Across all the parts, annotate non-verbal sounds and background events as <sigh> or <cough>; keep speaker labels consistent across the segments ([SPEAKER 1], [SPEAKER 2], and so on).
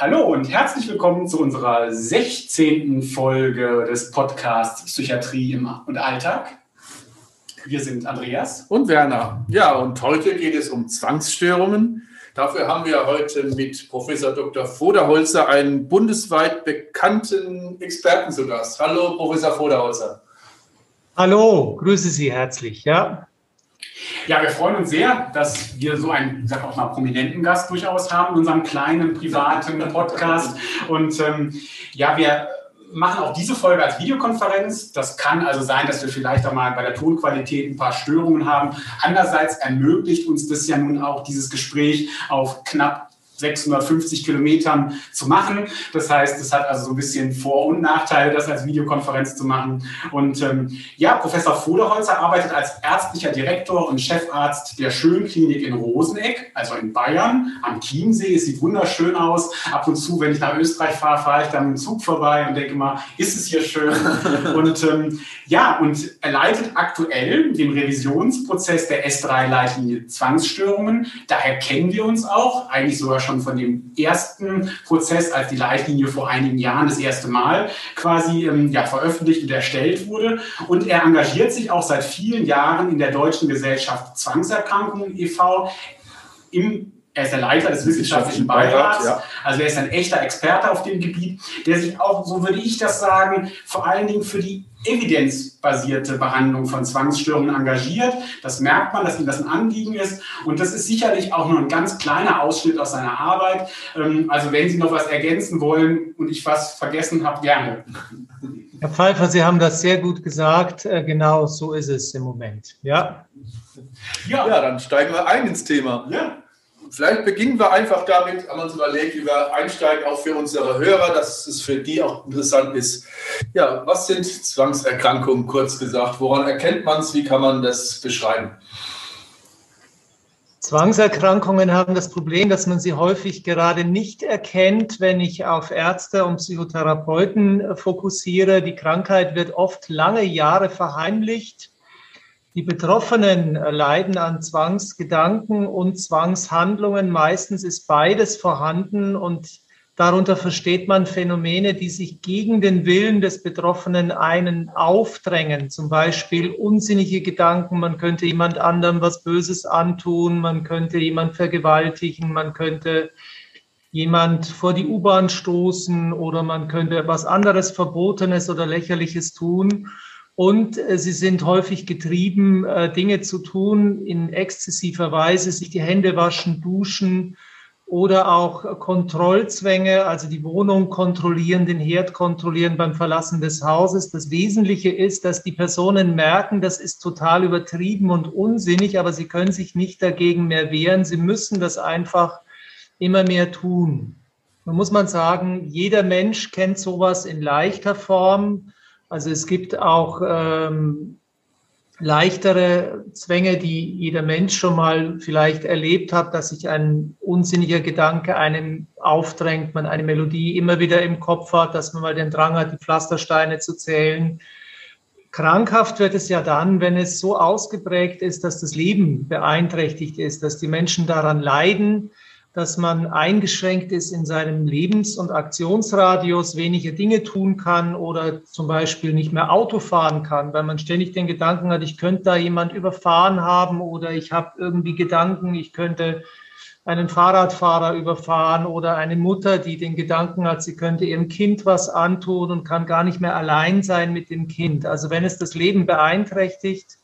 [SPEAKER 1] Hallo und herzlich willkommen zu unserer 16. Folge des Podcasts Psychiatrie im und Alltag. Wir sind Andreas
[SPEAKER 2] und Werner. Ja, und heute geht es um Zwangsstörungen. Dafür haben wir heute mit Professor Dr. Voderholzer einen bundesweit bekannten Experten zu Gast. Hallo, Professor Voderholzer.
[SPEAKER 3] Hallo, grüße Sie herzlich. Ja,
[SPEAKER 1] ja, wir freuen uns sehr, dass wir so einen, ich sag auch mal, prominenten Gast durchaus haben in unserem kleinen privaten <laughs> Podcast. Und ähm, ja, wir machen auch diese Folge als Videokonferenz. Das kann also sein, dass wir vielleicht auch mal bei der Tonqualität ein paar Störungen haben. Andererseits ermöglicht uns das ja nun auch dieses Gespräch auf knapp 650 Kilometern zu machen. Das heißt, es hat also so ein bisschen Vor- und Nachteile, das als Videokonferenz zu machen. Und ähm, ja, Professor Voderholzer arbeitet als ärztlicher Direktor und Chefarzt der Schönklinik in Roseneck, also in Bayern, am Chiemsee. Es sieht wunderschön aus. Ab und zu, wenn ich nach Österreich fahre, fahre ich dann mit dem Zug vorbei und denke mal, ist es hier schön? <laughs> und ähm, ja, und er leitet aktuell den Revisionsprozess der S3-Leitlinie Zwangsstörungen. Daher kennen wir uns auch, eigentlich sogar schon schon von dem ersten Prozess, als die Leitlinie vor einigen Jahren das erste Mal quasi ähm, ja, veröffentlicht und erstellt wurde. Und er engagiert sich auch seit vielen Jahren in der Deutschen Gesellschaft Zwangserkrankungen e.V. im er ist der Leiter des wissenschaftlichen Beirats, ja. also er ist ein echter Experte auf dem Gebiet, der sich auch, so würde ich das sagen, vor allen Dingen für die evidenzbasierte Behandlung von Zwangsstörungen engagiert. Das merkt man, dass ihm das ein Anliegen ist. Und das ist sicherlich auch nur ein ganz kleiner Ausschnitt aus seiner Arbeit. Ähm, also wenn Sie noch was ergänzen wollen und ich was vergessen habe, gerne.
[SPEAKER 3] Herr Pfeiffer, Sie haben das sehr gut gesagt. Äh, genau so ist es im Moment. Ja.
[SPEAKER 2] Ja, ja dann steigen wir ein ins Thema. Ja. Vielleicht beginnen wir einfach damit, haben uns überlegt, wie wir einsteigen, auch für unsere Hörer, dass es für die auch interessant ist. Ja, was sind Zwangserkrankungen, kurz gesagt? Woran erkennt man es? Wie kann man das beschreiben?
[SPEAKER 3] Zwangserkrankungen haben das Problem, dass man sie häufig gerade nicht erkennt, wenn ich auf Ärzte und Psychotherapeuten fokussiere. Die Krankheit wird oft lange Jahre verheimlicht. Die Betroffenen leiden an Zwangsgedanken und Zwangshandlungen. Meistens ist beides vorhanden und darunter versteht man Phänomene, die sich gegen den Willen des Betroffenen einen aufdrängen. Zum Beispiel unsinnige Gedanken, man könnte jemand anderem was Böses antun, man könnte jemand vergewaltigen, man könnte jemand vor die U-Bahn stoßen oder man könnte was anderes Verbotenes oder Lächerliches tun. Und äh, sie sind häufig getrieben, äh, Dinge zu tun in exzessiver Weise, sich die Hände waschen, duschen oder auch Kontrollzwänge, also die Wohnung kontrollieren, den Herd kontrollieren beim Verlassen des Hauses. Das Wesentliche ist, dass die Personen merken, das ist total übertrieben und unsinnig, aber sie können sich nicht dagegen mehr wehren. Sie müssen das einfach immer mehr tun. Nun muss man sagen, jeder Mensch kennt sowas in leichter Form also es gibt auch ähm, leichtere Zwänge, die jeder Mensch schon mal vielleicht erlebt hat, dass sich ein unsinniger Gedanke einem aufdrängt, man eine Melodie immer wieder im Kopf hat, dass man mal den Drang hat, die Pflastersteine zu zählen. Krankhaft wird es ja dann, wenn es so ausgeprägt ist, dass das Leben beeinträchtigt ist, dass die Menschen daran leiden, dass man eingeschränkt ist in seinem Lebens- und Aktionsradius, weniger Dinge tun kann oder zum Beispiel nicht mehr Auto fahren kann, weil man ständig den Gedanken hat, ich könnte da jemand überfahren haben oder ich habe irgendwie Gedanken, ich könnte einen Fahrradfahrer überfahren oder eine Mutter, die den Gedanken hat, sie könnte ihrem Kind was antun und kann gar nicht mehr allein sein mit dem Kind. Also wenn es das Leben beeinträchtigt,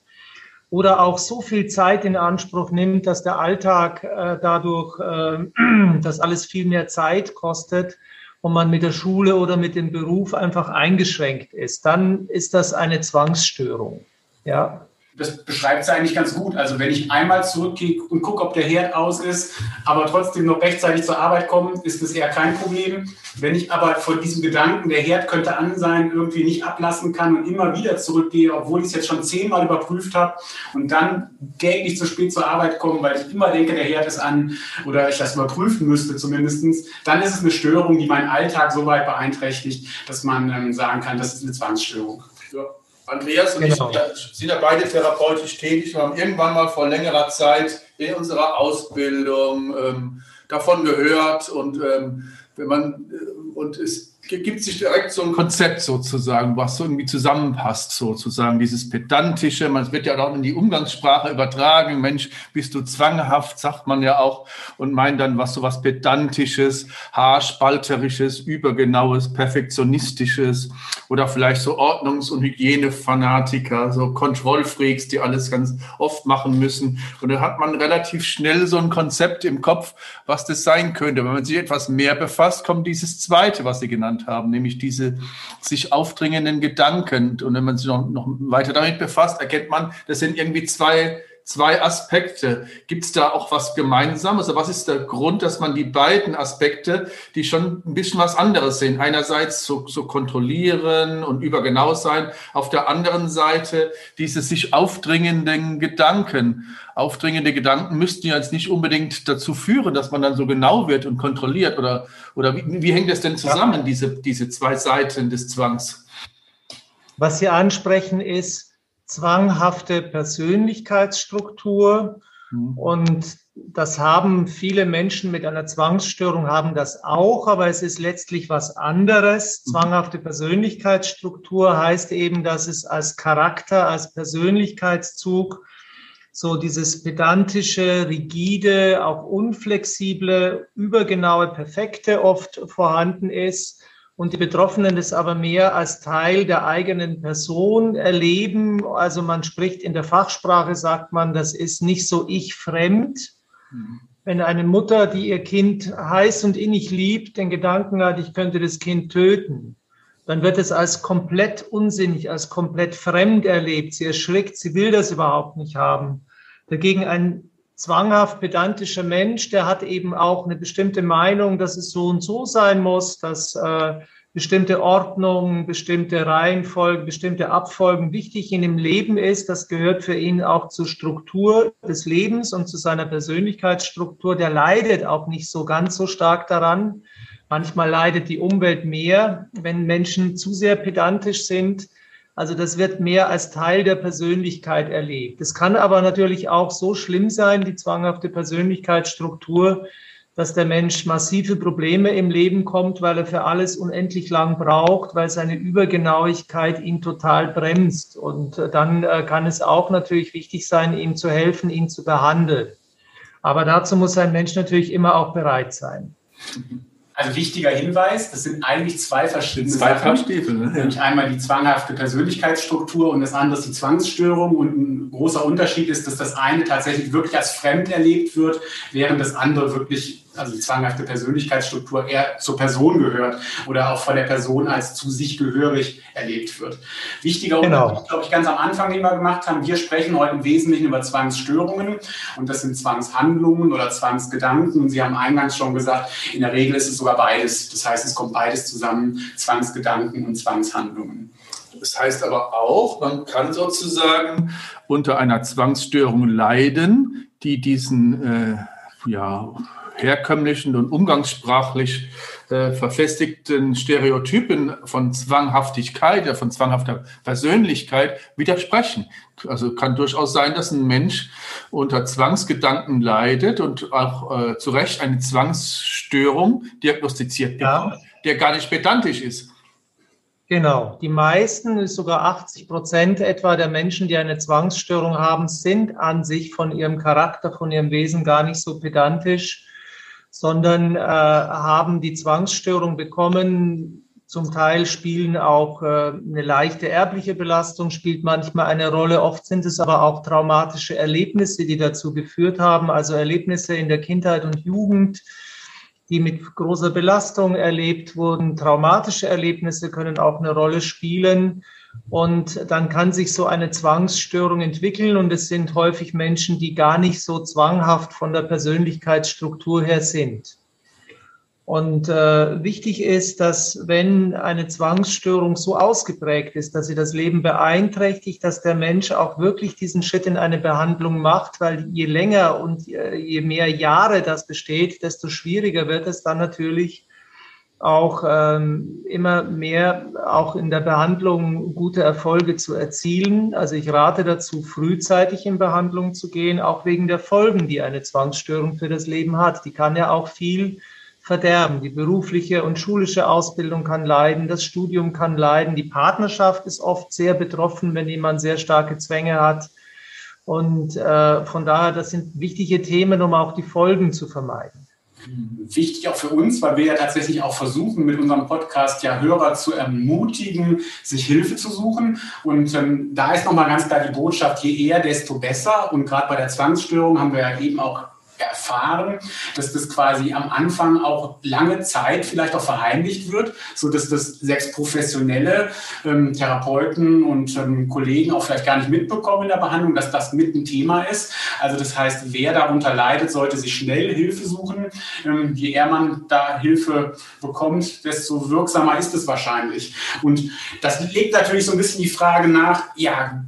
[SPEAKER 3] oder auch so viel Zeit in Anspruch nimmt, dass der Alltag äh, dadurch, äh, <clears throat> dass alles viel mehr Zeit kostet und man mit der Schule oder mit dem Beruf einfach eingeschränkt ist, dann ist das eine Zwangsstörung. Ja
[SPEAKER 1] das beschreibt es eigentlich ganz gut. Also wenn ich einmal zurückgehe und gucke, ob der Herd aus ist, aber trotzdem noch rechtzeitig zur Arbeit komme, ist das eher kein Problem. Wenn ich aber von diesem Gedanken, der Herd könnte an sein, irgendwie nicht ablassen kann und immer wieder zurückgehe, obwohl ich es jetzt schon zehnmal überprüft habe und dann täglich zu spät zur Arbeit komme, weil ich immer denke, der Herd ist an oder ich das überprüfen müsste zumindest, dann ist es eine Störung, die meinen Alltag so weit beeinträchtigt, dass man ähm, sagen kann, das ist eine Zwangsstörung.
[SPEAKER 2] Ja. Andreas und genau. ich sind ja beide therapeutisch tätig. Wir haben irgendwann mal vor längerer Zeit in unserer Ausbildung ähm, davon gehört und ähm, wenn man, äh, und es gibt sich direkt so ein Konzept sozusagen, was so irgendwie zusammenpasst, sozusagen, dieses pedantische, man wird ja auch in die Umgangssprache übertragen, Mensch, bist du zwanghaft, sagt man ja auch, und meint dann was so was pedantisches, haarspalterisches, übergenaues, perfektionistisches oder vielleicht so Ordnungs- und Hygienefanatiker, so Kontrollfreaks, die alles ganz oft machen müssen. Und dann hat man relativ schnell so ein Konzept im Kopf, was das sein könnte. Wenn man sich etwas mehr befasst, kommt dieses zweite, was Sie genannt genannt haben, nämlich diese sich aufdringenden Gedanken. Und wenn man sich noch, noch weiter damit befasst, erkennt man, das sind irgendwie zwei zwei Aspekte. Gibt es da auch was Gemeinsames? Also was ist der Grund, dass man die beiden Aspekte, die schon ein bisschen was anderes sind, einerseits so, so kontrollieren und übergenau sein, auf der anderen Seite diese sich aufdringenden Gedanken. Aufdringende Gedanken müssten ja jetzt nicht unbedingt dazu führen, dass man dann so genau wird und kontrolliert. Oder, oder wie, wie hängt das denn zusammen, diese, diese zwei Seiten des Zwangs?
[SPEAKER 3] Was Sie ansprechen ist, zwanghafte Persönlichkeitsstruktur. Mhm. Und das haben viele Menschen mit einer Zwangsstörung haben das auch, aber es ist letztlich was anderes. Mhm. Zwanghafte Persönlichkeitsstruktur heißt eben, dass es als Charakter, als Persönlichkeitszug so dieses pedantische, rigide, auch unflexible, übergenaue, perfekte oft vorhanden ist und die Betroffenen das aber mehr als Teil der eigenen Person erleben. Also man spricht in der Fachsprache, sagt man, das ist nicht so ich fremd. Mhm. Wenn eine Mutter, die ihr Kind heiß und innig liebt, den Gedanken hat, ich könnte das Kind töten, dann wird es als komplett unsinnig, als komplett fremd erlebt. Sie erschrickt, sie will das überhaupt nicht haben. Dagegen ein zwanghaft pedantischer Mensch, der hat eben auch eine bestimmte Meinung, dass es so und so sein muss, dass äh, bestimmte Ordnung, bestimmte Reihenfolgen, bestimmte Abfolgen wichtig in dem Leben ist. Das gehört für ihn auch zur Struktur des Lebens und zu seiner Persönlichkeitsstruktur. Der leidet auch nicht so ganz so stark daran. Manchmal leidet die Umwelt mehr, wenn Menschen zu sehr pedantisch sind also das wird mehr als Teil der Persönlichkeit erlebt. Es kann aber natürlich auch so schlimm sein, die zwanghafte Persönlichkeitsstruktur, dass der Mensch massive Probleme im Leben kommt, weil er für alles unendlich lang braucht, weil seine Übergenauigkeit ihn total bremst. Und äh, dann äh, kann es auch natürlich wichtig sein, ihm zu helfen, ihn zu behandeln. Aber dazu muss ein Mensch natürlich immer auch bereit sein.
[SPEAKER 1] Also wichtiger Hinweis, das sind eigentlich zwei verschiedene
[SPEAKER 2] zwei Sachen. Stiefel, ne?
[SPEAKER 1] Nämlich einmal die zwanghafte Persönlichkeitsstruktur und das andere ist die Zwangsstörung. Und ein großer Unterschied ist, dass das eine tatsächlich wirklich als fremd erlebt wird, während das andere wirklich also die zwanghafte Persönlichkeitsstruktur eher zur Person gehört oder auch von der Person als zu sich gehörig erlebt wird. Wichtiger genau. Unterschied, glaube ich, ganz am Anfang, den wir gemacht haben, wir sprechen heute im Wesentlichen über Zwangsstörungen und das sind Zwangshandlungen oder Zwangsgedanken. Und Sie haben eingangs schon gesagt, in der Regel ist es sogar beides. Das heißt, es kommt beides zusammen, Zwangsgedanken und Zwangshandlungen.
[SPEAKER 2] Das heißt aber auch, man kann sozusagen unter einer Zwangsstörung leiden, die diesen äh, ja, herkömmlichen und umgangssprachlich äh, verfestigten Stereotypen von Zwanghaftigkeit, von zwanghafter Persönlichkeit widersprechen. Also kann durchaus sein, dass ein Mensch unter Zwangsgedanken leidet und auch äh, zu Recht eine Zwangsstörung diagnostiziert bekommt, ja. der gar nicht pedantisch ist.
[SPEAKER 3] Genau. Die meisten, sogar 80 Prozent etwa der Menschen, die eine Zwangsstörung haben, sind an sich von ihrem Charakter, von ihrem Wesen gar nicht so pedantisch sondern äh, haben die Zwangsstörung bekommen. Zum Teil spielen auch äh, eine leichte erbliche Belastung, spielt manchmal eine Rolle. Oft sind es aber auch traumatische Erlebnisse, die dazu geführt haben, also Erlebnisse in der Kindheit und Jugend, die mit großer Belastung erlebt wurden. Traumatische Erlebnisse können auch eine Rolle spielen. Und dann kann sich so eine Zwangsstörung entwickeln und es sind häufig Menschen, die gar nicht so zwanghaft von der Persönlichkeitsstruktur her sind. Und äh, wichtig ist, dass wenn eine Zwangsstörung so ausgeprägt ist, dass sie das Leben beeinträchtigt, dass der Mensch auch wirklich diesen Schritt in eine Behandlung macht, weil je länger und äh, je mehr Jahre das besteht, desto schwieriger wird es dann natürlich auch ähm, immer mehr auch in der Behandlung gute Erfolge zu erzielen. Also ich rate dazu, frühzeitig in Behandlung zu gehen, auch wegen der Folgen, die eine Zwangsstörung für das Leben hat. Die kann ja auch viel verderben. Die berufliche und schulische Ausbildung kann leiden, das Studium kann leiden, die Partnerschaft ist oft sehr betroffen, wenn jemand sehr starke Zwänge hat. Und äh, von daher, das sind wichtige Themen, um auch die Folgen zu vermeiden
[SPEAKER 1] wichtig auch für uns, weil wir ja tatsächlich auch versuchen, mit unserem Podcast ja Hörer zu ermutigen, sich Hilfe zu suchen. Und ähm, da ist nochmal ganz klar die Botschaft, je eher, desto besser. Und gerade bei der Zwangsstörung haben wir ja eben auch erfahren, dass das quasi am Anfang auch lange Zeit vielleicht auch verheimlicht wird, so dass das selbst professionelle ähm, Therapeuten und ähm, Kollegen auch vielleicht gar nicht mitbekommen in der Behandlung, dass das mit ein Thema ist. Also das heißt, wer darunter leidet, sollte sich schnell Hilfe suchen. Ähm, je eher man da Hilfe bekommt, desto wirksamer ist es wahrscheinlich. Und das legt natürlich so ein bisschen die Frage nach, ja,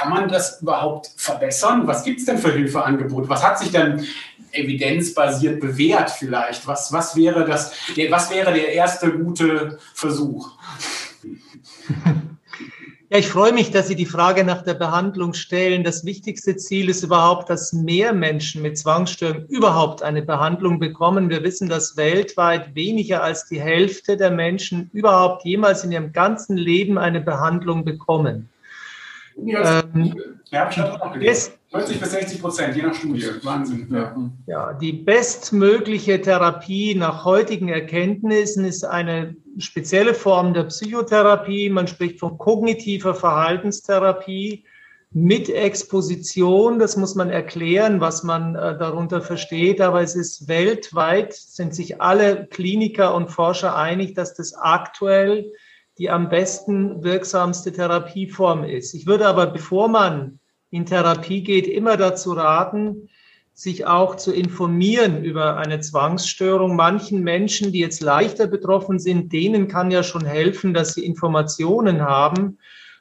[SPEAKER 1] kann man das überhaupt verbessern? Was gibt es denn für Hilfeangebote? Was hat sich denn evidenzbasiert bewährt vielleicht? Was, was, wäre das, was wäre der erste gute Versuch?
[SPEAKER 3] Ja, ich freue mich, dass Sie die Frage nach der Behandlung stellen. Das wichtigste Ziel ist überhaupt, dass mehr Menschen mit Zwangsstörungen überhaupt eine Behandlung bekommen. Wir wissen, dass weltweit weniger als die Hälfte der Menschen überhaupt jemals in ihrem ganzen Leben eine Behandlung bekommen.
[SPEAKER 1] Ähm, ja, ich habe auch gelesen. 50 bis 60 Prozent, je nach Studie. Wahnsinn.
[SPEAKER 3] Ja. ja, die bestmögliche Therapie nach heutigen Erkenntnissen ist eine spezielle Form der Psychotherapie. Man spricht von kognitiver Verhaltenstherapie mit Exposition. Das muss man erklären, was man äh, darunter versteht. Aber es ist weltweit, sind sich alle Kliniker und Forscher einig, dass das aktuell die am besten wirksamste Therapieform ist. Ich würde aber, bevor man in Therapie geht, immer dazu raten, sich auch zu informieren über eine Zwangsstörung. Manchen Menschen, die jetzt leichter betroffen sind, denen kann ja schon helfen, dass sie Informationen haben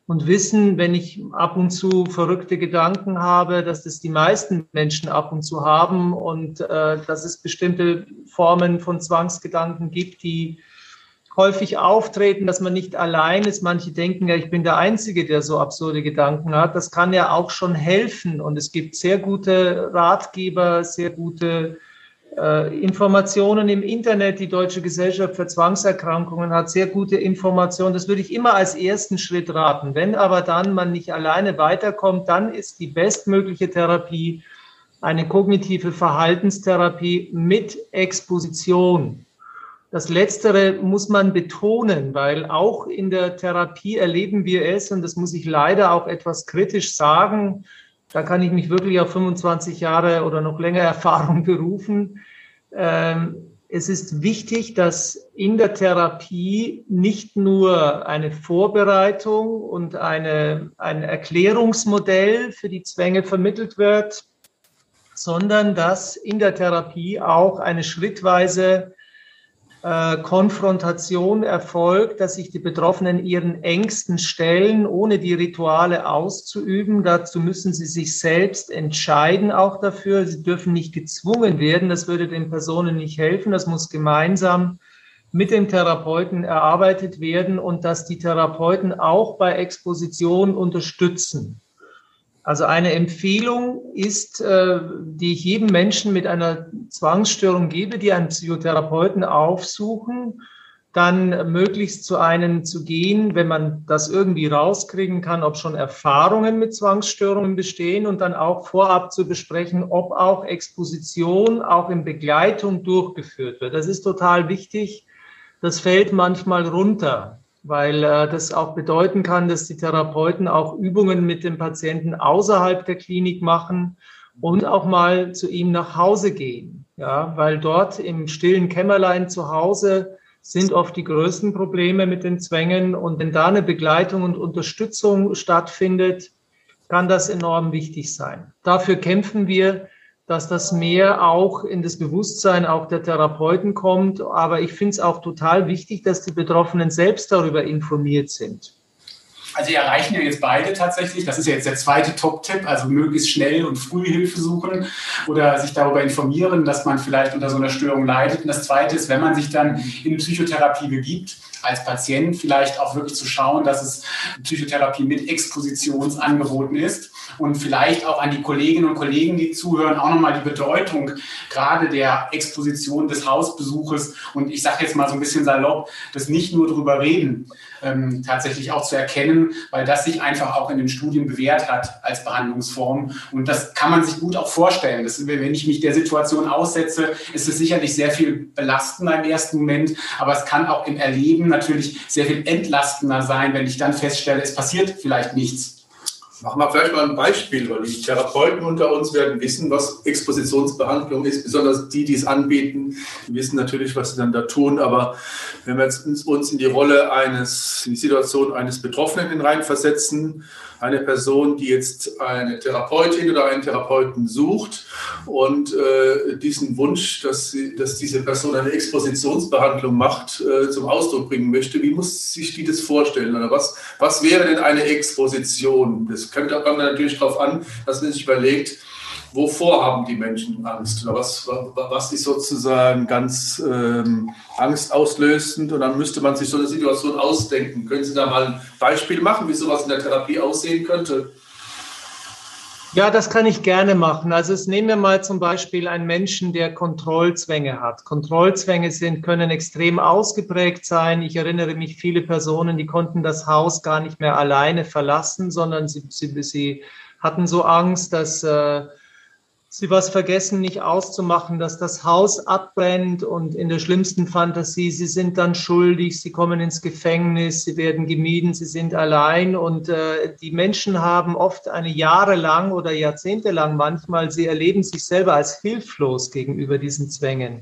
[SPEAKER 3] und wissen, wenn ich ab und zu verrückte Gedanken habe, dass das die meisten Menschen ab und zu haben und äh, dass es bestimmte Formen von Zwangsgedanken gibt, die häufig auftreten, dass man nicht allein ist. Manche denken ja, ich bin der Einzige, der so absurde Gedanken hat. Das kann ja auch schon helfen. Und es gibt sehr gute Ratgeber, sehr gute äh, Informationen im Internet. Die Deutsche Gesellschaft für Zwangserkrankungen hat sehr gute Informationen. Das würde ich immer als ersten Schritt raten. Wenn aber dann man nicht alleine weiterkommt, dann ist die bestmögliche Therapie eine kognitive Verhaltenstherapie mit Exposition. Das Letztere muss man betonen, weil auch in der Therapie erleben wir es, und das muss ich leider auch etwas kritisch sagen, da kann ich mich wirklich auf 25 Jahre oder noch länger Erfahrung berufen. Ähm, es ist wichtig, dass in der Therapie nicht nur eine Vorbereitung und eine, ein Erklärungsmodell für die Zwänge vermittelt wird, sondern dass in der Therapie auch eine schrittweise äh, Konfrontation erfolgt, dass sich die Betroffenen ihren Ängsten stellen, ohne die Rituale auszuüben. Dazu müssen sie sich selbst entscheiden, auch dafür. Sie dürfen nicht gezwungen werden. Das würde den Personen nicht helfen. Das muss gemeinsam mit dem Therapeuten erarbeitet werden und dass die Therapeuten auch bei Exposition unterstützen. Also eine Empfehlung ist, äh, die ich jedem Menschen mit einer Zwangsstörung gebe, die einen Psychotherapeuten aufsuchen, dann möglichst zu einem zu gehen, wenn man das irgendwie rauskriegen kann, ob schon Erfahrungen mit Zwangsstörungen bestehen und dann auch vorab zu besprechen, ob auch Exposition auch in Begleitung durchgeführt wird. Das ist total wichtig. Das fällt manchmal runter weil äh, das auch bedeuten kann, dass die Therapeuten auch Übungen mit dem Patienten außerhalb der Klinik machen und auch mal zu ihm nach Hause gehen. Ja, weil dort im stillen Kämmerlein zu Hause sind oft die größten Probleme mit den Zwängen. Und wenn da eine Begleitung und Unterstützung stattfindet, kann das enorm wichtig sein. Dafür kämpfen wir dass das mehr auch in das Bewusstsein auch der Therapeuten kommt. Aber ich finde es auch total wichtig, dass die Betroffenen selbst darüber informiert sind.
[SPEAKER 1] Also erreichen ja jetzt beide tatsächlich. Das ist ja jetzt der zweite Top-Tipp, also möglichst schnell und früh Hilfe suchen oder sich darüber informieren, dass man vielleicht unter so einer Störung leidet. Und das zweite ist, wenn man sich dann in Psychotherapie begibt, als Patient vielleicht auch wirklich zu schauen, dass es Psychotherapie mit Expositionsangeboten ist und vielleicht auch an die Kolleginnen und Kollegen, die zuhören, auch nochmal die Bedeutung gerade der Exposition des Hausbesuches und ich sage jetzt mal so ein bisschen salopp, das nicht nur drüber reden, ähm, tatsächlich auch zu erkennen, weil das sich einfach auch in den Studien bewährt hat als Behandlungsform. Und das kann man sich gut auch vorstellen. Das, wenn ich mich der Situation aussetze, ist es sicherlich sehr viel belastender im ersten Moment, aber es kann auch im Erleben natürlich sehr viel entlastender sein, wenn ich dann feststelle, es passiert vielleicht nichts.
[SPEAKER 2] Machen wir vielleicht mal ein Beispiel, weil die Therapeuten unter uns werden wissen, was Expositionsbehandlung ist, besonders die, die es anbieten, wissen natürlich, was sie dann da tun. Aber wenn wir jetzt uns in die Rolle eines, in die Situation eines Betroffenen hineinversetzen, eine Person, die jetzt eine Therapeutin oder einen Therapeuten sucht und äh, diesen Wunsch, dass, sie, dass diese Person eine Expositionsbehandlung macht, äh, zum Ausdruck bringen möchte. Wie muss sich die das vorstellen? Oder was, was wäre denn eine Exposition? Das kommt dann natürlich darauf an, dass man sich überlegt, wovor haben die Menschen Angst? Was, was ist sozusagen ganz ähm, angstauslösend? Und dann müsste man sich so eine Situation ausdenken. Können Sie da mal ein Beispiel machen, wie sowas in der Therapie aussehen könnte?
[SPEAKER 3] Ja, das kann ich gerne machen. Also es nehmen wir mal zum Beispiel einen Menschen, der Kontrollzwänge hat. Kontrollzwänge sind, können extrem ausgeprägt sein. Ich erinnere mich, viele Personen, die konnten das Haus gar nicht mehr alleine verlassen, sondern sie, sie, sie hatten so Angst, dass äh, sie was vergessen, nicht auszumachen, dass das Haus abbrennt und in der schlimmsten Fantasie, sie sind dann schuldig, sie kommen ins Gefängnis, sie werden gemieden, sie sind allein und äh, die Menschen haben oft eine jahrelang oder jahrzehntelang manchmal, sie erleben sich selber als hilflos gegenüber diesen Zwängen.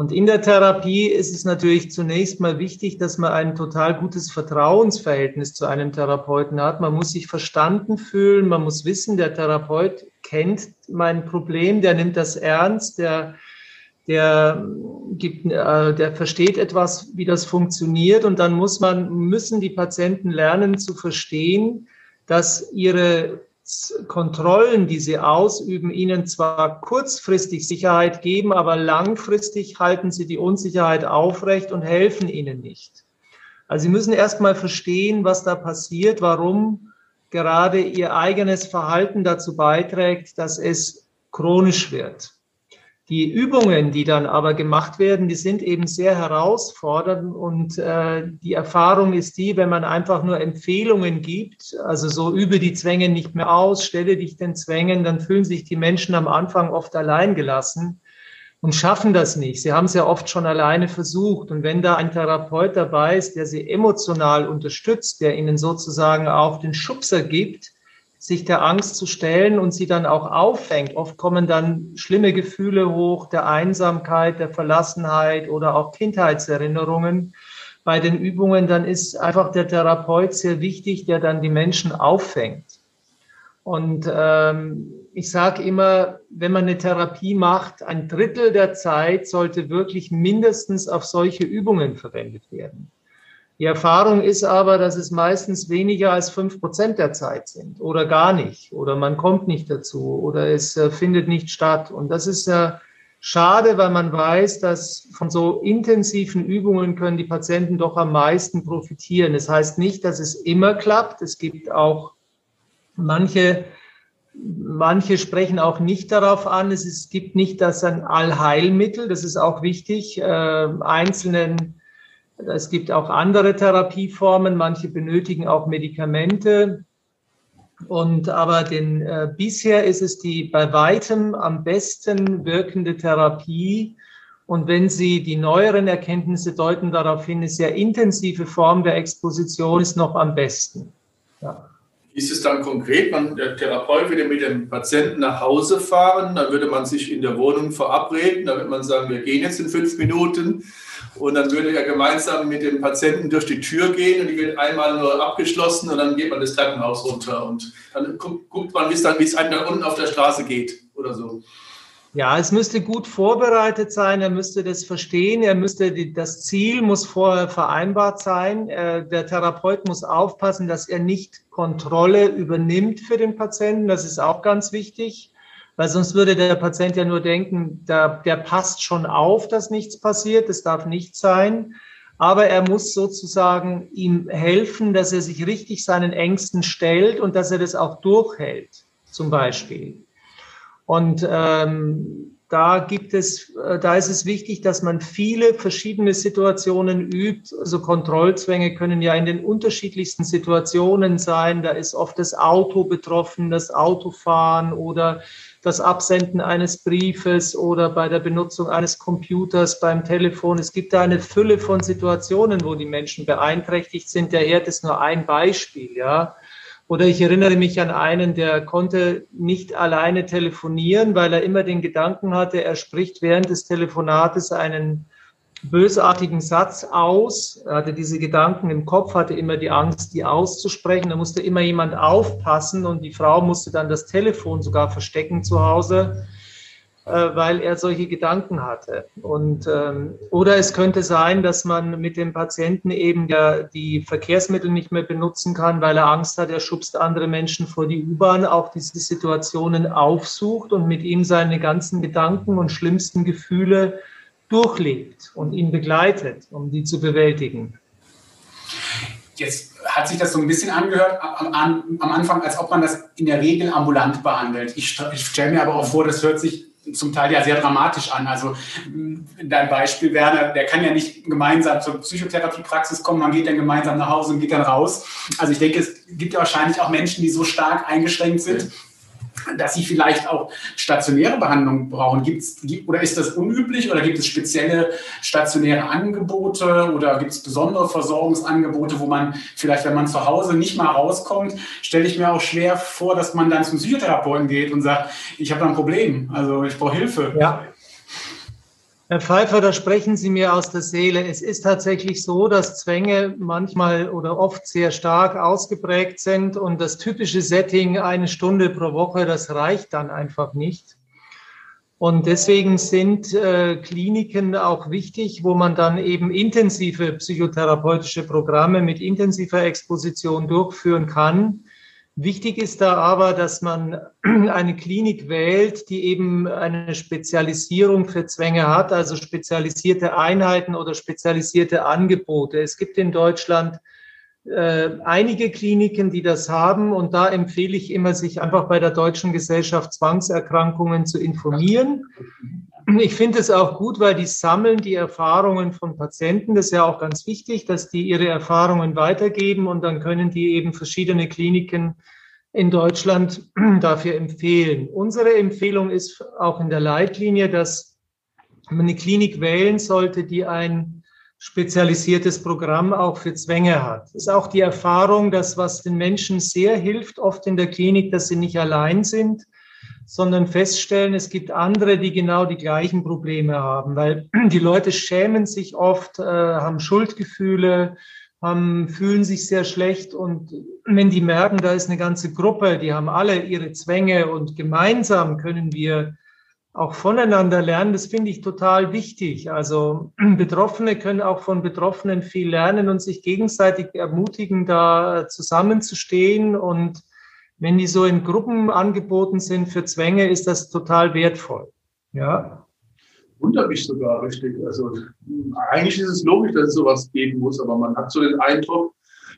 [SPEAKER 3] Und in der Therapie ist es natürlich zunächst mal wichtig, dass man ein total gutes Vertrauensverhältnis zu einem Therapeuten hat. Man muss sich verstanden fühlen, man muss wissen, der Therapeut kennt mein Problem, der nimmt das ernst, der, der, gibt, äh, der versteht etwas, wie das funktioniert. Und dann muss man, müssen die Patienten lernen zu verstehen, dass ihre Kontrollen, die sie ausüben, ihnen zwar kurzfristig Sicherheit geben, aber langfristig halten sie die Unsicherheit aufrecht und helfen ihnen nicht. Also sie müssen erst mal verstehen, was da passiert, warum gerade ihr eigenes Verhalten dazu beiträgt, dass es chronisch wird. Die Übungen, die dann aber gemacht werden, die sind eben sehr herausfordernd und äh, die Erfahrung ist die, wenn man einfach nur Empfehlungen gibt, also so übe die Zwänge nicht mehr aus, stelle dich den Zwängen, dann fühlen sich die Menschen am Anfang oft allein gelassen und schaffen das nicht. Sie haben es ja oft schon alleine versucht. Und wenn da ein Therapeut dabei ist, der sie emotional unterstützt, der ihnen sozusagen auch den Schubser gibt, sich der Angst zu stellen und sie dann auch auffängt. Oft kommen dann schlimme Gefühle hoch, der Einsamkeit, der Verlassenheit oder auch Kindheitserinnerungen. Bei den Übungen, dann ist einfach der Therapeut sehr wichtig, der dann die Menschen auffängt. Und ähm, ich sage immer, wenn man eine Therapie macht, ein Drittel der Zeit sollte wirklich mindestens auf solche Übungen verwendet werden. Die Erfahrung ist aber, dass es meistens weniger als fünf Prozent der Zeit sind oder gar nicht oder man kommt nicht dazu oder es äh, findet nicht statt. Und das ist äh, schade, weil man weiß, dass von so intensiven Übungen können die Patienten doch am meisten profitieren. Das heißt nicht, dass es immer klappt. Es gibt auch manche, manche sprechen auch nicht darauf an. Es, ist, gibt nicht das ein Allheilmittel. Das ist auch wichtig. Äh, einzelnen es gibt auch andere Therapieformen, manche benötigen auch Medikamente. Und aber den, äh, bisher ist es die bei weitem am besten wirkende Therapie. Und wenn Sie die neueren Erkenntnisse deuten darauf hin, eine sehr intensive Form der Exposition ist noch am besten.
[SPEAKER 2] Ja. Ist es dann konkret, man, der Therapeut würde mit dem Patienten nach Hause fahren, dann würde man sich in der Wohnung verabreden, dann würde man sagen, wir gehen jetzt in fünf Minuten und dann würde er gemeinsam mit dem Patienten durch die Tür gehen und die wird einmal nur abgeschlossen und dann geht man das Treppenhaus runter und dann guckt man, wie es dann, wie es einem dann unten auf der Straße geht oder so.
[SPEAKER 3] Ja, es müsste gut vorbereitet sein, er müsste das verstehen, er müsste, das Ziel muss vorher vereinbart sein. Äh, der Therapeut muss aufpassen, dass er nicht Kontrolle übernimmt für den Patienten. Das ist auch ganz wichtig weil sonst würde der Patient ja nur denken, der, der passt schon auf, dass nichts passiert, das darf nicht sein. aber er muss sozusagen ihm helfen, dass er sich richtig seinen Ängsten stellt und dass er das auch durchhält, zum Beispiel. Und ähm, da gibt es, äh, da ist es wichtig, dass man viele verschiedene Situationen übt. Also Kontrollzwänge können ja in den unterschiedlichsten Situationen sein. Da ist oft das Auto betroffen, das Autofahren oder das Absenden eines Briefes oder bei der Benutzung eines Computers beim Telefon. Es gibt da eine Fülle von Situationen, wo die Menschen beeinträchtigt sind. Der Herd ist nur ein Beispiel, ja. Oder ich erinnere mich an einen, der konnte nicht alleine telefonieren, weil er immer den Gedanken hatte, er spricht während des Telefonates einen bösartigen Satz aus. Er hatte diese Gedanken im Kopf, hatte immer die Angst, die auszusprechen. Da musste immer jemand aufpassen und die Frau musste dann das Telefon sogar verstecken zu Hause, äh, weil er solche Gedanken hatte. Und, ähm, oder es könnte sein, dass man mit dem Patienten eben ja die Verkehrsmittel nicht mehr benutzen kann, weil er Angst hat, er schubst andere Menschen vor die U-Bahn, auch diese Situationen aufsucht und mit ihm seine ganzen Gedanken und schlimmsten Gefühle durchlebt und ihn begleitet, um die zu bewältigen.
[SPEAKER 1] Jetzt hat sich das so ein bisschen angehört am, am Anfang, als ob man das in der Regel ambulant behandelt. Ich, ich stelle mir aber auch vor, das hört sich zum Teil ja sehr dramatisch an. Also dein Beispiel, Werner, der kann ja nicht gemeinsam zur Psychotherapiepraxis kommen, man geht dann gemeinsam nach Hause und geht dann raus. Also ich denke, es gibt ja wahrscheinlich auch Menschen, die so stark eingeschränkt sind, dass sie vielleicht auch stationäre Behandlung brauchen. Gibt's, oder ist das unüblich oder gibt es spezielle stationäre Angebote oder gibt es besondere Versorgungsangebote, wo man vielleicht, wenn man zu Hause nicht mal rauskommt, stelle ich mir auch schwer vor, dass man dann zum Psychotherapeuten geht und sagt, ich habe da ein Problem, also ich brauche Hilfe.
[SPEAKER 3] Ja, Herr Pfeiffer, da sprechen Sie mir aus der Seele. Es ist tatsächlich so, dass Zwänge manchmal oder oft sehr stark ausgeprägt sind und das typische Setting eine Stunde pro Woche, das reicht dann einfach nicht. Und deswegen sind äh, Kliniken auch wichtig, wo man dann eben intensive psychotherapeutische Programme mit intensiver Exposition durchführen kann Wichtig ist da aber, dass man <clears throat> eine Klinik wählt, die eben eine Spezialisierung für Zwänge hat, also spezialisierte Einheiten oder spezialisierte Angebote. Es gibt in Deutschland äh, einige Kliniken, die das haben und da empfehle ich immer, sich einfach bei der Deutschen Gesellschaft Zwangserkrankungen zu informieren. Ich finde es auch gut, weil die sammeln die Erfahrungen von Patienten. Das ist ja auch ganz wichtig, dass die ihre Erfahrungen weitergeben und dann können die eben verschiedene Kliniken in Deutschland <clears throat> dafür empfehlen. Unsere Empfehlung ist auch in der Leitlinie, dass man eine Klinik wählen sollte, die ein spezialisiertes Programm auch für Zwänge hat. Das ist auch die Erfahrung, dass was den Menschen sehr hilft, oft in der Klinik, dass sie nicht allein sind, sondern feststellen, es gibt andere, die genau die gleichen Probleme haben, weil <clears throat> die Leute schämen sich oft, äh, haben Schuldgefühle, haben, fühlen sich sehr schlecht und wenn die merken, da ist eine ganze Gruppe, die haben alle ihre Zwänge und gemeinsam können wir auch voneinander lernen, das finde ich total wichtig. Also <clears throat> Betroffene können auch von Betroffenen viel lernen und sich gegenseitig ermutigen, da zusammenzustehen. Und wenn die so in Gruppen angeboten sind für Zwänge, ist das total wertvoll. Ja
[SPEAKER 2] wundert mich sogar richtig. Also eigentlich ist es logisch, dass es sowas geben muss, aber man hat so den Eindruck,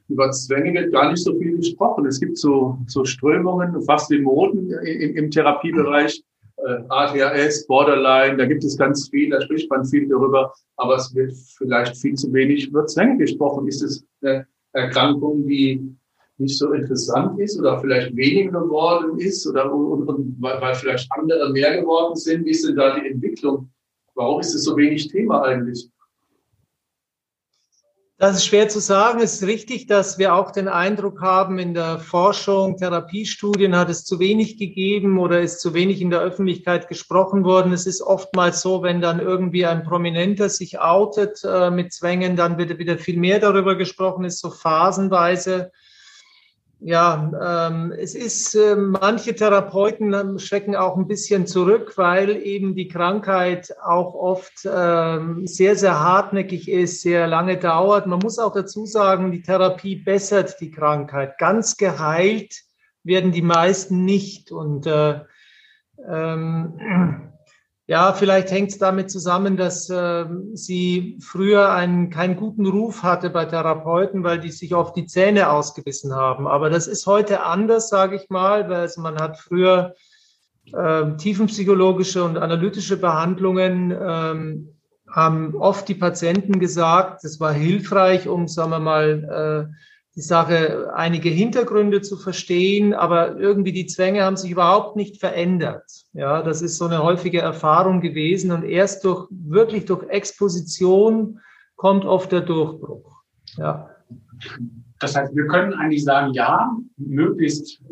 [SPEAKER 2] über Zwänge wird gar nicht so viel gesprochen. Es gibt so, so Strömungen, fast wie Moden im, im Therapiebereich, äh, ADHS, Borderline, da gibt es ganz viel, da spricht man viel darüber, aber es wird vielleicht viel zu wenig über Zwänge gesprochen. Ist es eine Erkrankung, die nicht so interessant ist oder vielleicht weniger geworden ist oder und, und, weil, vielleicht andere mehr geworden sind? Wie ist denn da die Entwicklung? Warum ist es so wenig Thema eigentlich?
[SPEAKER 3] Das ist schwer zu sagen. Es ist richtig, dass wir auch den Eindruck haben, in der Forschung, Therapiestudien hat es zu wenig gegeben oder ist zu wenig in der Öffentlichkeit gesprochen worden. Es ist oftmals so, wenn dann irgendwie ein Prominenter sich outet äh, mit Zwängen, dann wird wieder viel mehr darüber gesprochen, ist so phasenweise. Ja, ähm, es ist, äh, manche Therapeuten ähm, schrecken auch ein bisschen zurück, weil eben die Krankheit auch oft ähm, sehr, sehr hartnäckig ist, sehr lange dauert. Man muss auch dazu sagen, die Therapie bessert die Krankheit. Ganz geheilt werden die meisten nicht. Und äh, ähm, Ja, vielleicht hängt es damit zusammen, dass äh, sie früher einen keinen guten Ruf hatte bei Therapeuten, weil die sich oft die Zähne ausgebissen haben. Aber das ist heute anders, sage ich mal, weil also man hat früher äh, tiefenpsychologische und analytische Behandlungen ähm, haben oft die Patienten gesagt, das war hilfreich, um, sagen wir mal, äh, die Sache einige Hintergründe zu verstehen, aber irgendwie die Zwänge haben sich überhaupt nicht verändert. Ja, das ist so eine häufige Erfahrung gewesen und erst durch, wirklich durch Exposition kommt oft der Durchbruch. Ja.
[SPEAKER 1] Das heißt, wir können eigentlich sagen, ja, möglichst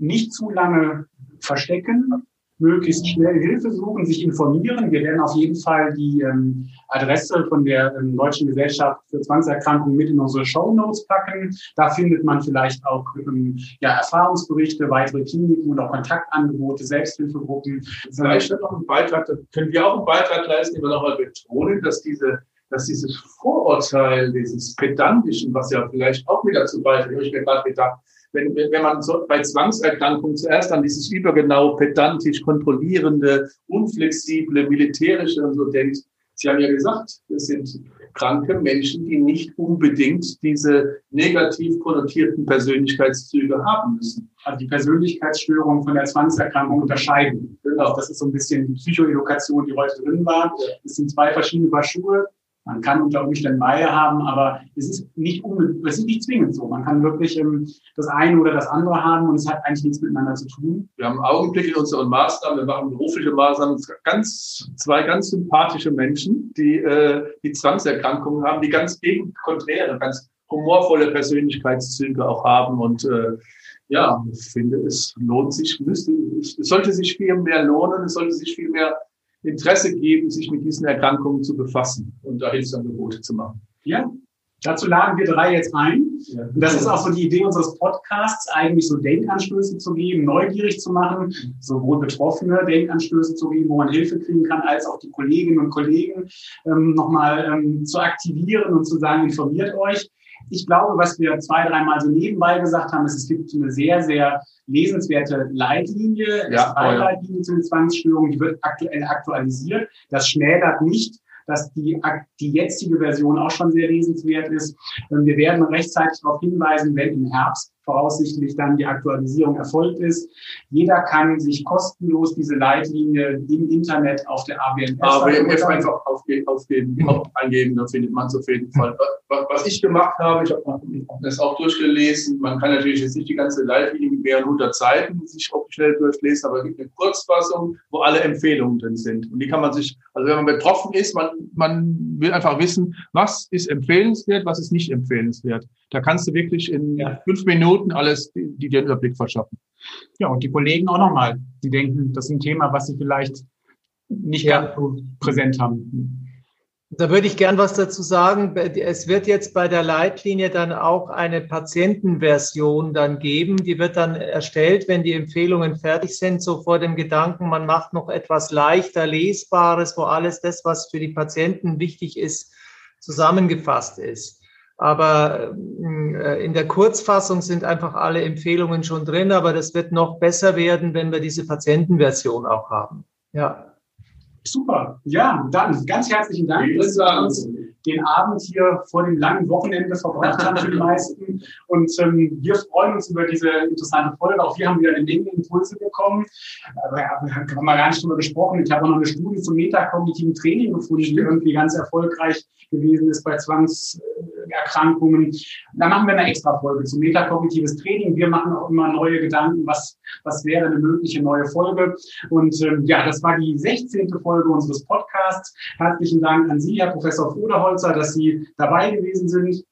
[SPEAKER 1] nicht zu lange verstecken, möglichst schnell Hilfe suchen, sich informieren. Wir werden auf jeden Fall die ähm, Adresse von der ähm, Deutschen Gesellschaft für Zwangserkrankungen mit in unsere Show Notes packen. Da findet man vielleicht auch ähm, ja, Erfahrungsberichte, weitere Kliniken und auch Kontaktangebote, Selbsthilfegruppen.
[SPEAKER 2] Vielleicht noch ein Beitrag, da können wir auch einen Beitrag leisten, den wir nochmal betonen, dass diese dass dieses Vorurteil, dieses Pedantischen, was ja vielleicht auch wieder dazu beiträgt, habe ich mir gerade gedacht, wenn, wenn man so bei Zwangserkrankungen zuerst an dieses übergenau, pedantisch, kontrollierende, unflexible, militärische und so denkt, Sie haben ja gesagt, es sind kranke Menschen, die nicht unbedingt diese negativ konnotierten Persönlichkeitszüge haben müssen.
[SPEAKER 1] Also die Persönlichkeitsstörungen von der Zwangserkrankung unterscheiden. Genau. Das ist so ein bisschen die Psychoedukation, die heute drin war. Es sind zwei verschiedene Paar Schuhe. Man kann unter Umständen beide haben, aber es ist nicht, es ist nicht zwingend so. Man kann wirklich ähm, das eine oder das andere haben und es hat eigentlich nichts miteinander zu tun.
[SPEAKER 2] Wir haben Augenblick in unseren Maßnahmen, wir machen berufliche Maßnahmen, ganz, zwei ganz sympathische Menschen, die äh, die Zwangserkrankungen haben, die ganz gegen konträre, ganz humorvolle Persönlichkeitszüge auch haben und äh, ja, ich finde, es lohnt sich, müsste, es sollte sich viel mehr lohnen, es sollte sich viel mehr Interesse geben, sich mit diesen Erkrankungen zu befassen und da Hilfsangebote zu machen.
[SPEAKER 1] Ja, dazu laden wir drei jetzt ein. Ja. Und das ist auch so die Idee unseres Podcasts, eigentlich so Denkanstöße zu geben, neugierig zu machen, sowohl Betroffene Denkanstöße zu geben, wo man Hilfe kriegen kann, als auch die Kolleginnen und Kollegen ähm, nochmal ähm, zu aktivieren und zu sagen, informiert euch. Ich glaube, was wir zwei, dreimal so nebenbei gesagt haben, ist, es gibt eine sehr, sehr lesenswerte Leitlinie, ja, leitlinie zu den Zwangsstörungen, die wird aktuell aktualisiert. Das schmälert nicht dass die, die jetzige Version auch schon sehr lesenswert ist. Ähm, wir werden rechtzeitig darauf hinweisen, wenn im Herbst voraussichtlich dann die Aktualisierung erfolgt ist. Jeder kann sich kostenlos diese Leitlinie im Internet auf der AWMF
[SPEAKER 2] AWMF einfach aufgeben, aufgeben, mhm. eingeben, da findet man es auf jeden Fall. Was ich gemacht habe, ich habe das auch durchgelesen. Man kann natürlich jetzt nicht die ganze Leitlinie mit mehreren hundert Seiten sich auch schnell durchlesen, aber es gibt eine Kurzfassung, wo alle Empfehlungen drin sind. Und die kann man sich, also wenn man betroffen ist, man, man will einfach wissen, was ist empfehlenswert, was ist nicht empfehlenswert. Da kannst du wirklich in ja. fünf Minuten alles, die, die dir einen Überblick verschaffen.
[SPEAKER 1] Ja, und die Kollegen auch nochmal. Die denken, das ist ein Thema, was sie vielleicht nicht ja. ganz so präsent haben.
[SPEAKER 3] Da würde ich gern was dazu sagen. Es wird jetzt bei der Leitlinie dann auch eine Patientenversion dann geben. Die wird dann erstellt, wenn die Empfehlungen fertig sind, so vor dem Gedanken, man macht noch etwas leichter Lesbares, wo alles das, was für die Patienten wichtig ist, zusammengefasst ist. Aber äh, in der Kurzfassung sind einfach alle Empfehlungen schon drin, aber das wird noch besser werden, wenn wir diese Patientenversion auch haben. Ja.
[SPEAKER 1] Super. Ja, dann ganz herzlichen Dank, dass Sie uns den Abend hier vor dem langen Wochenende verbracht haben für die meisten. Und ähm, wir freuen uns über diese interessante Folge. Auch wir haben wieder eine Menge Impulse bekommen. Aber wir haben wir gar nicht drüber gesprochen. Ich habe auch noch eine Studie zum metakognitiven Training gefunden, die irgendwie ganz erfolgreich gewesen ist bei Zwangserkrankungen. Da machen wir eine extra Folge zum metakognitives Training. Wir machen auch immer neue Gedanken, was, was wäre eine mögliche neue Folge. Und ähm, ja, das war die 16. Folge unseres Podcasts. Herzlichen Dank an Sie, Herr Professor Foderholzer, dass Sie dabei gewesen sind.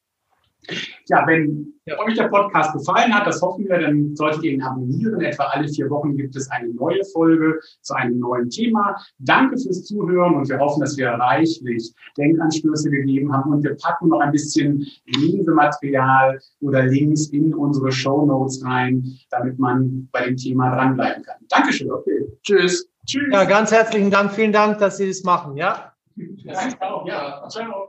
[SPEAKER 1] Ja, wenn ja. euch der Podcast gefallen hat, das hoffen wir, dann solltet ihr ihn abonnieren. Etwa alle vier Wochen gibt es eine neue Folge zu einem neuen Thema. Danke fürs Zuhören und wir hoffen, dass wir reichlich Denkanstöße gegeben haben und wir packen noch ein bisschen Lesematerial oder Links in unsere Show Notes rein, damit man bei dem Thema dranbleiben kann. Dankeschön. Okay.
[SPEAKER 3] Tschüss. Tschüss. Ja, ganz herzlichen Dank. Vielen Dank, dass Sie das machen. Ja.
[SPEAKER 1] Danke auch. Ja. Ciao.